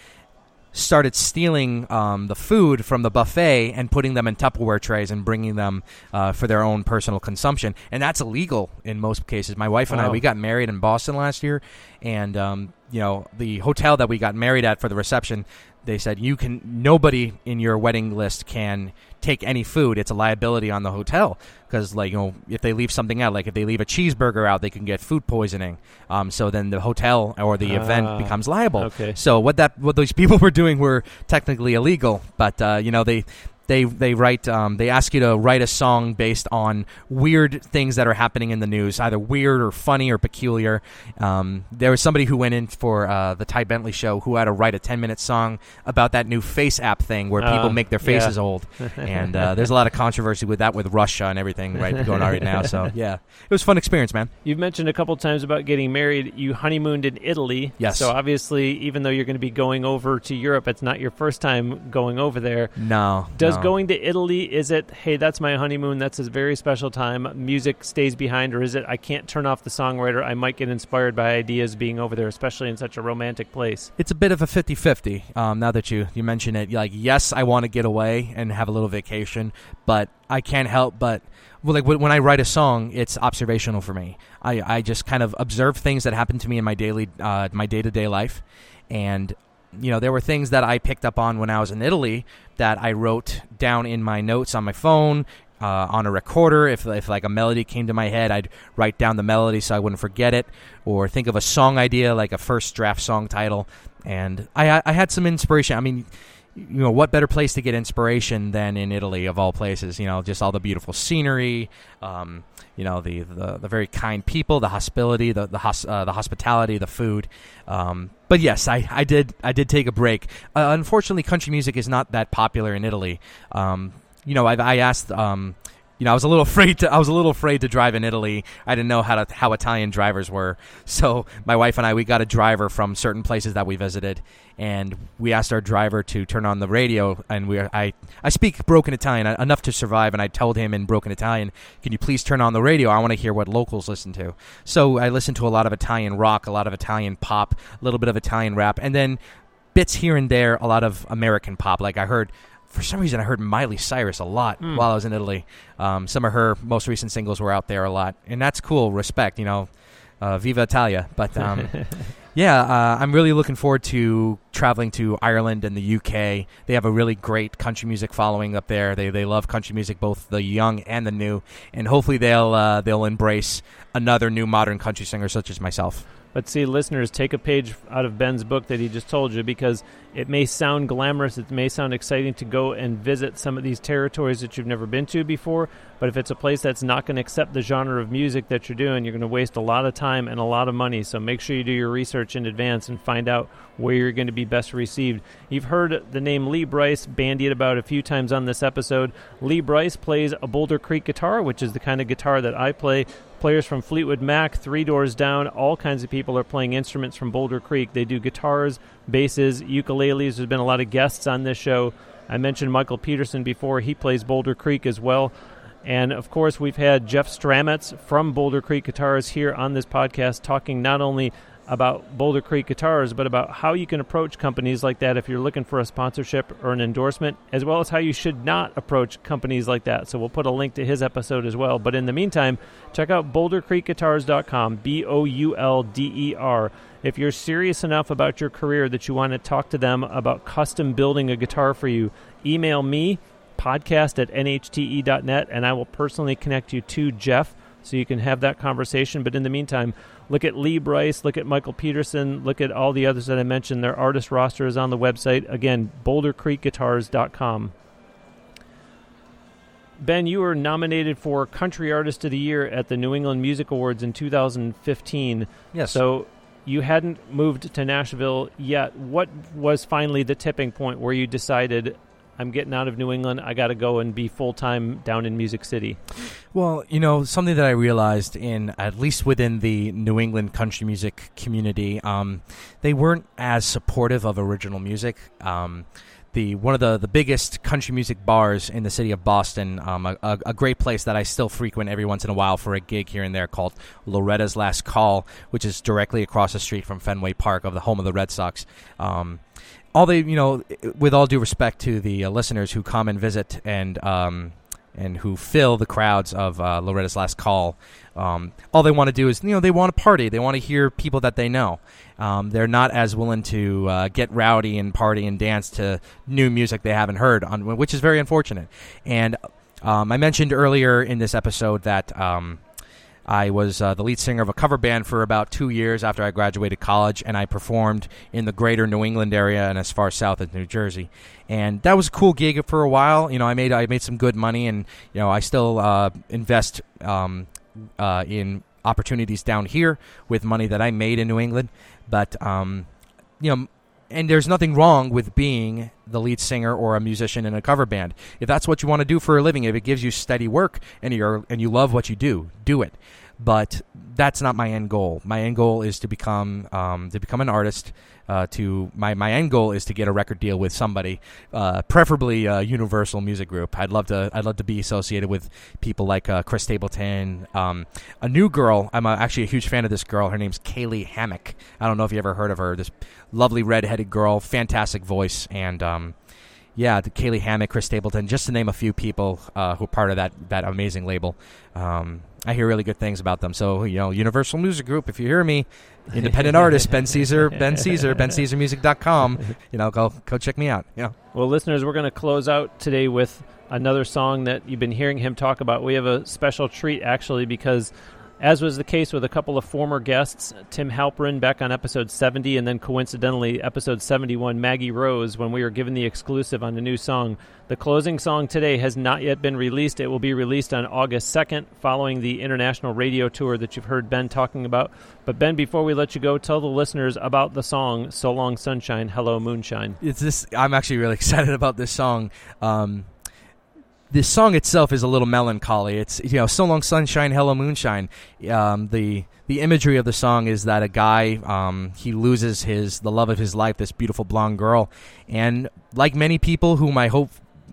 started stealing um, the food from the buffet and putting them in Tupperware trays and bringing them uh, for their own personal consumption, and that's illegal in most cases. My wife and Wow. I we got married in Boston last year, and um, you know the hotel that we got married at for the reception. They said you can nobody in your wedding list can take any food. It's a liability on the hotel because like you know if they leave something out, like if they leave a cheeseburger out, they can get food poisoning. Um, so then the hotel or the Ah, event becomes liable. okay. So what that what those people were doing were technically illegal, but uh, you know they. They they write um, they ask you to write a song based on weird things that are happening in the news, either weird or funny or peculiar. Um, there was somebody who went in for uh, the Ty Bentley show who had to write a ten minute song about that new Face app thing where people Uh, make their yeah. faces old, and uh, there's a lot of controversy with that with Russia and everything right going on right now. So yeah, it was a fun experience, man. You've mentioned a couple times about getting married. You honeymooned in Italy. Yes. So obviously, even though you're going to be going over to Europe, it's not your first time going over there. No, Does going to Italy is it? Hey, that's my honeymoon. That's a very special time. Music stays behind, or is it? I can't turn off the songwriter. I might get inspired by ideas being over there, especially in such a romantic place. It's a bit of a 50-50. Um, now that you, you mention it, like yes, I want to get away and have a little vacation, but I can't help but well, like when when I write a song, it's observational for me. I, I just kind of observe things that happen to me in my daily uh, my day to day life, and you know there were things that I picked up on when I was in Italy that I wrote down in my notes on my phone. Uh, on a recorder, if if like a melody came to my head, I'd write down the melody so I wouldn't forget it, or think of a song idea like a first draft song title, and I I had some inspiration. I mean, you know, what better place to get inspiration than in Italy of all places? You know, just all the beautiful scenery, um, you know, the, the the very kind people, the hospitality, the the, uh, the hospitality, the food. Um, but yes, I, I did I did take a break. Uh, unfortunately, country music is not that popular in Italy. Um, you know, I, I asked. You know, I was a little afraid to. I was a little afraid to drive in Italy. I didn't know how to, how Italian drivers were. So my wife and I, we got a driver from certain places that we visited, and we asked our driver to turn on the radio. And we, I, I speak broken Italian uh, enough to survive, and I told him in broken Italian, "Can you please turn on the radio? I want to hear what locals listen to." So I listened to a lot of Italian rock, a lot of Italian pop, a little bit of Italian rap, and then bits here and there, a lot of American pop. Like I heard for some reason I heard Miley Cyrus a lot Hmm. while I was in Italy. Um, some of her most recent singles were out there a lot, and that's cool. Respect, you know, uh, Viva Italia. But um, yeah, uh, I'm really looking forward to traveling to Ireland and the UK. They have a really great country music following up there. They they love country music, both the young and the new, and hopefully they'll uh, they'll embrace another new modern country singer such as myself. Let's see, listeners, take a page out of Ben's book that he just told you because it may sound glamorous, it may sound exciting to go and visit some of these territories that you've never been to before. But if it's a place that's not going to accept the genre of music that you're doing, you're going to waste a lot of time and a lot of money. So make sure you do your research in advance and find out where you're going to be best received. You've heard the name Lee Brice bandied about a few times on this episode. Lee Brice plays a Boulder Creek guitar, which is the kind of guitar that I play. Players from Fleetwood Mac, Three Doors Down, all kinds of people are playing instruments from Boulder Creek. They do guitars, basses, ukuleles. There's been a lot of guests on this show. I mentioned Michael Peterson before. He plays Boulder Creek as well. And of course, we've had Jeff Strametz from Boulder Creek Guitars here on this podcast talking not only about Boulder Creek Guitars, but about how you can approach companies like that if you're looking for a sponsorship or an endorsement, as well as how you should not approach companies like that. So we'll put a link to his episode as well. But in the meantime, check out bouldercreekguitars.com, B O U L D E R. If you're serious enough about your career that you want to talk to them about custom building a guitar for you, email me, podcast at nhte.net, and I will personally connect you to Jeff so you can have that conversation. But in the meantime, Look at Lee Brice, look at Michael Peterson, look at all the others that I mentioned. Their artist roster is on the website. Again, bouldercreekguitars.com. Ben, you were nominated for Country Artist of the Year at the New England Music Awards in 2015. Yes. So you hadn't moved to Nashville yet. What was finally the tipping point where you decided I'm getting out of New England. I got to go and be full time down in Music City. Well, you know, something that I realized in at least within the New England country music community, um, they weren't as supportive of original music. Um, the one of the, the biggest country music bars in the city of Boston, um, a, a, great place that I still frequent every once in a while for a gig here and there called Loretta's Last Call, which is directly across the street from Fenway Park, of the home of the Red Sox. Um, all they, you know, with all due respect to the uh, listeners who come and visit and um, and who fill the crowds of uh, Loretta's Last Call, um, all they want to do is, you know, they want to party. They want to hear people that they know. Um, they're not as willing to uh, get rowdy and party and dance to new music they haven't heard, on, which is very unfortunate. And um, I mentioned earlier in this episode that um, I was uh, the lead singer of a cover band for about two years after I graduated college, and I performed in the greater New England area and as far south as New Jersey. And that was a cool gig for a while. You know, I made I made some good money, and you know, I still uh, invest um, uh, in opportunities down here with money that I made in New England. But um, you know, and there's nothing wrong with being the lead singer or a musician in a cover band. If that's what you want to do for a living, if it gives you steady work and you're and you love what you do, do it but that's not my end goal. My end goal is to become um, to become an artist. Uh, to my my end goal is to get a record deal with somebody, uh, preferably a Universal Music Group. I'd love to I'd love to be associated with people like uh, Chris Stapleton. Um, a new girl. I'm actually a huge fan of this girl. Her name's Caylee Hammack. I don't know if you ever heard of her. This lovely redheaded girl, fantastic voice, and um, yeah, the Caylee Hammack, Chris Stapleton, just to name a few people uh, who are part of that that amazing label. Um, I hear really good things about them. So you know, Universal Music Group. If you hear me, independent artist Ben Cesare, Ben Cesare, BenCesareMusic.com. You know, go go check me out. Yeah. Well, listeners, we're going to close out today with another song that you've been hearing him talk about. We have a special treat actually because as was the case with a couple of former guests, Tim Halperin back on episode 70, and then coincidentally, episode 71, Maggie Rose, when we were given the exclusive on the new song. The closing song today has not yet been released. It will be released on August 2nd, following the international radio tour that you've heard Ben talking about. But, Ben, before we let you go, tell the listeners about the song So Long Sunshine, Hello Moonshine. It's this, I'm actually really excited about this song. Um, the song itself is a little melancholy. It's you know, so long sunshine, hello moonshine. Um, the the imagery of the song is that a guy um, he loses his the love of his life, this beautiful blonde girl, and like many people whom I hope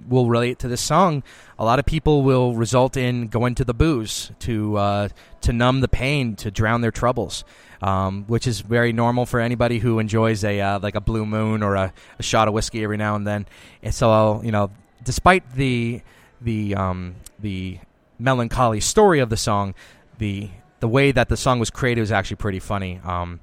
will relate to this song, a lot of people will result in going to the booze to uh, to numb the pain, to drown their troubles. Um, which is very normal for anybody who enjoys a uh, like a blue moon or a, a, shot of whiskey every now and then. And so, you know, despite the the um, the melancholy story of the song, the the way that the song was created was actually pretty funny. Um,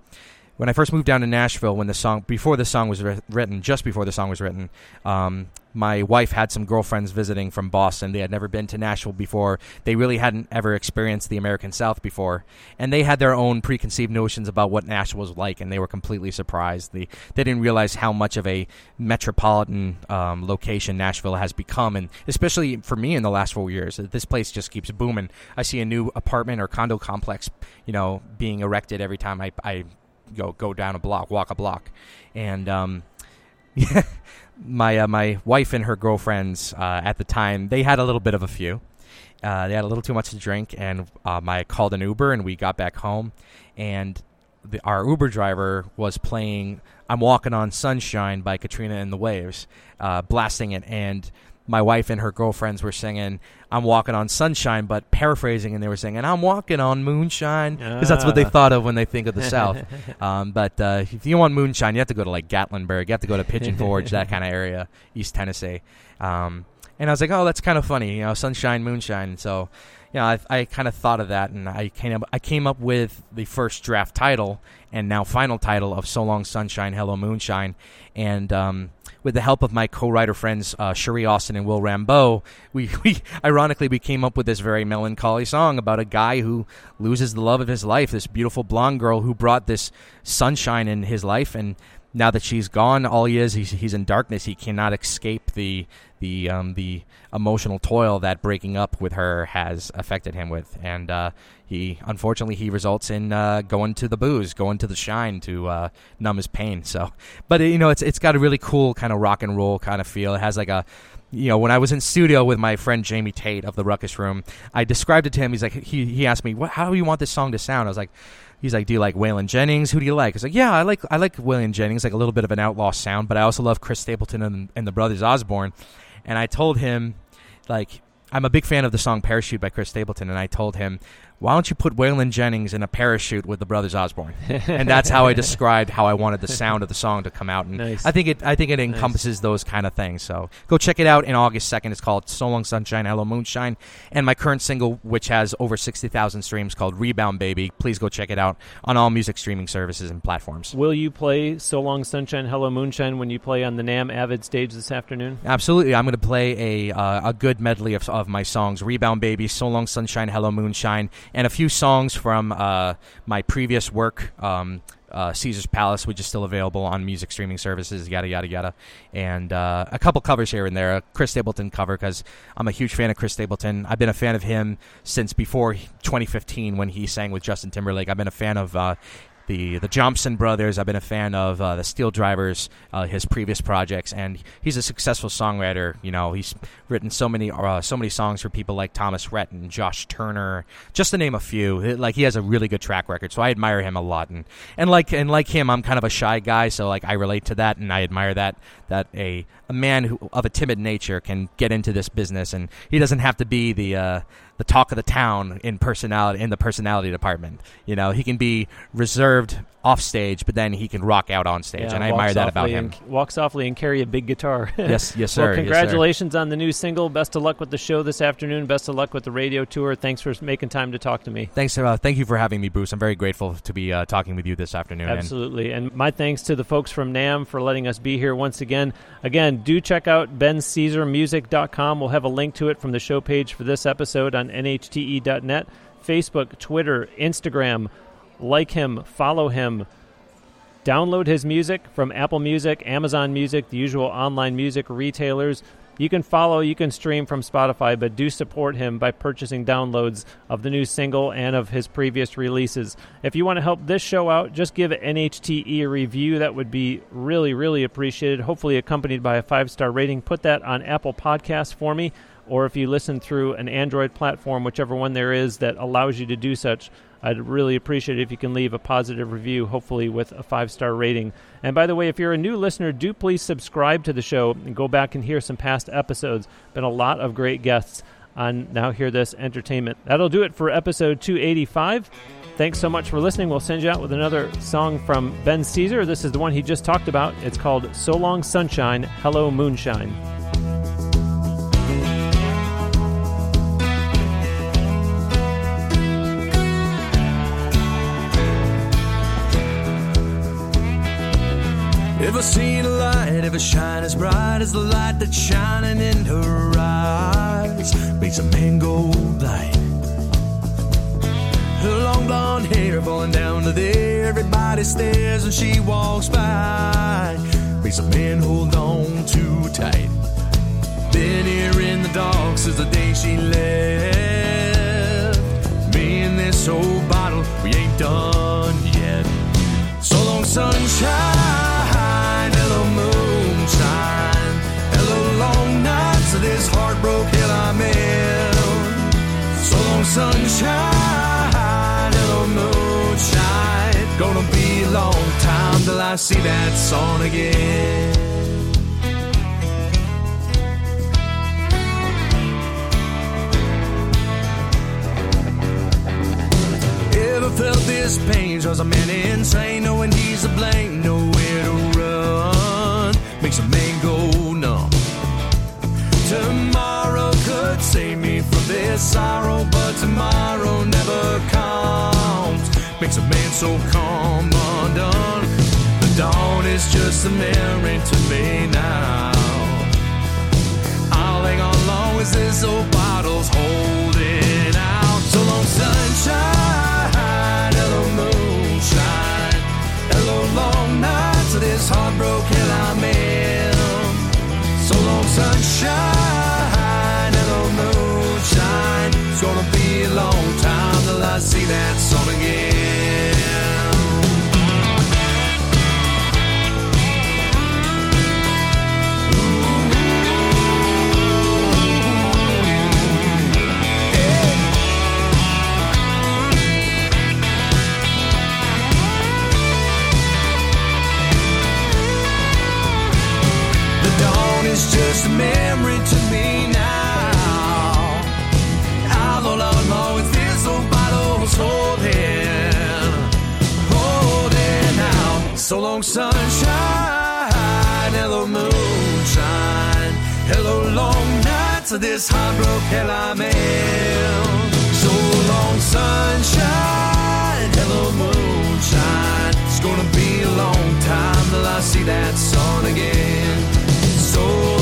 when I first moved down to Nashville, when the song before the song was written, just before the song was written, um, my wife had some girlfriends visiting from Boston. They had never been to Nashville before. They really hadn't ever experienced the American South before, and they had their own preconceived notions about what Nashville was like, and they were completely surprised. They they didn't realize how much of a metropolitan um, location Nashville has become, and especially for me in the last four years, this place just keeps booming. I see a new apartment or condo complex, you know, being erected every time I, I go go down a block, walk a block, and um, my uh, my wife and her girlfriends uh, at the time they had a little bit of a few. Uh, they had a little too much to drink, and um, I called an Uber, and we got back home, and the, our Uber driver was playing "I'm Walking on Sunshine" by Katrina and the Waves, uh, blasting it, and my wife and her girlfriends were singing "I'm walking on sunshine," but paraphrasing, and they were singing "I'm walking on moonshine" because that's what they Ah. thought of when they think of the South. Um, but uh, if you want moonshine, you have to go to like Gatlinburg, you have to go to Pigeon Forge, that kind of area, East Tennessee. Um, and I was like, oh, that's kind of funny, you know, sunshine, moonshine. So, you know, I, I kind of thought of that, and I came up, I came up with the first draft title and now final title of "So Long Sunshine, Hello Moonshine," and um, with the help of my co-writer friends uh, Cherie Austin and Will Rambeaux, we, we ironically we came up with this very melancholy song about a guy who loses the love of his life, this beautiful blonde girl who brought this sunshine in his life, and now that she's gone, all he is he's, he's in darkness. He cannot escape the the um, the emotional toil that breaking up with her has affected him with, and uh, he unfortunately he results in uh, going to the booze, going to the shine to uh, numb his pain. So, but you know, it's it's got a really cool kind of rock and roll kind of feel. It has like a you know, when I was in studio with my friend Jamie Tate of the Rukkus Room, I described it to him. He's like, he he asked me, what, how do you want this song to sound? I was like, he's like, do you like Waylon Jennings? Who do you like? I was like, yeah, I like I like Waylon Jennings, like a little bit of an outlaw sound, but I also love Chris Stapleton and, and the Brothers Osborne. And I told him, like, I'm a big fan of the song Parachute by Chris Stapleton, and I told him, why don't you put Waylon Jennings in a parachute with the Brothers Osborne? and that's how I described how I wanted the sound of the song to come out. And Nice. I think it I think it encompasses those kind of things. So go check it out in August second. It's called So Long Sunshine, Hello Moonshine, and my current single, which has over sixty thousand streams, called Rebound Baby. Please go check it out on all music streaming services and platforms. Will you play "So Long Sunshine, Hello Moonshine" when you play on the NAMM Avid stage this afternoon? Absolutely, I'm going to play a uh, a good medley of, of my songs: "Rebound Baby," "So Long Sunshine," "Hello Moonshine," and a few songs from uh, my previous work. Um, uh, Caesar's Palace, which is still available on music streaming services, yada yada yada, and uh, a couple covers here and there. A Chris Stapleton cover because I'm a huge fan of Chris Stapleton. I've been a fan of him since before 2015 when he sang with Justin Timberlake. I've been a fan of uh, the the Jompson brothers. I've been a fan of uh, the Steel Drivers, uh, his previous projects, and he's a successful songwriter. You know, he's written so many uh, so many songs for people like Thomas Rhett and Josh Turner, just to name a few. It- like he has a really good track record, so I admire him a lot. And and like and like him, I'm kind of a shy guy, so like I relate to that, and I admire that that a a man who of a timid nature can get into this business, and he doesn't have to be the uh, the talk of the town in personality in the personality department. You know, he can be reserved off stage, but then he can rock out on stage, Yeah, and I admire that about him. and- walk softly and carry a big guitar. yes, yes, sir. Well, yes, sir. congratulations on the new single. Best of luck with the show this afternoon. Best of luck with the radio tour. Thanks for making time to talk to me. Thanks, uh, thank you for having me, Bruce. I'm very grateful to be uh, talking with you this afternoon. and- Absolutely. And my thanks to the folks from NAMM for letting us be here once again. Again, do check out bencesaremusic.com. We'll have a link to it from the show page for this episode on nhte.net. Facebook, Twitter, Instagram. Like him, follow him. Download his music from Apple Music, Amazon Music, the usual online music retailers. You can follow, you can stream from Spotify, but do support him by purchasing downloads of the new single and of his previous releases. If you want to help this show out, just give NHTE a review. That would be really, really appreciated. Hopefully, accompanied by a five star rating. Put that on Apple Podcasts for me, or if you listen through an Android platform, whichever one there is that allows you to do such. I'd really appreciate it if you can leave a positive review, hopefully with a five star rating. And by the way, if you're a new listener, do please subscribe to the show and go back and hear some past episodes. Been a lot of great guests on Now Hear This Entertainment. That'll do it for episode 285. Thanks so much for listening. We'll send you out with another song from Ben Cesare. This is the one he just talked about. It's called So Long Sunshine, Hello Moonshine. Ever seen a light ever shine as bright as the light that's shining in her eyes? Makes a man go blind. Her long blonde hair falling down to there. Everybody stares when she walks by. Makes a man hold on too tight. Been here in the dark since the day she left. Me and this old bottle, we ain't done yet. So long, sunshine, of this heartbroken hell I'm in. So long sunshine, hello moonshine. Gonna be a long time till I see that sun again. Ever felt this pain? Drives a man insane, knowing he's to blame, nowhere to run. Makes a man go. Tomorrow could save me from this sorrow, but tomorrow never comes. Makes a man so calm undone. The dawn is just a memory to me now. I'll hang on long as this old bottle's holding out. So long, sunshine, hello, moonshine, hello, long nights of this heartbroken I'm sunshine, hello, moonshine. It's gonna be a long time till I see that sun again. Just a memory to me now. Although Lord always this old bottle's holding, holding out. So long, sunshine, hello, moonshine, hello, long nights of this heartbroken hell I'm in. So long, sunshine, hello, moonshine. It's gonna be a long time till I see that sun again. So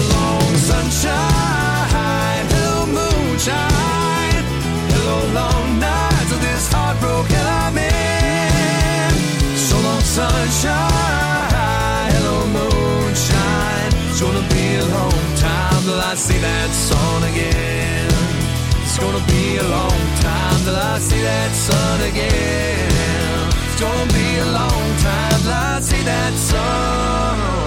sunshine, hello, moonshine, hello, long nights of this heartbroken I'm in. So long, sunshine, hello, moonshine. It's gonna be a long time till I see that sun again. It's gonna be a long time till I see that sun again. It's gonna be a long time till I see that sun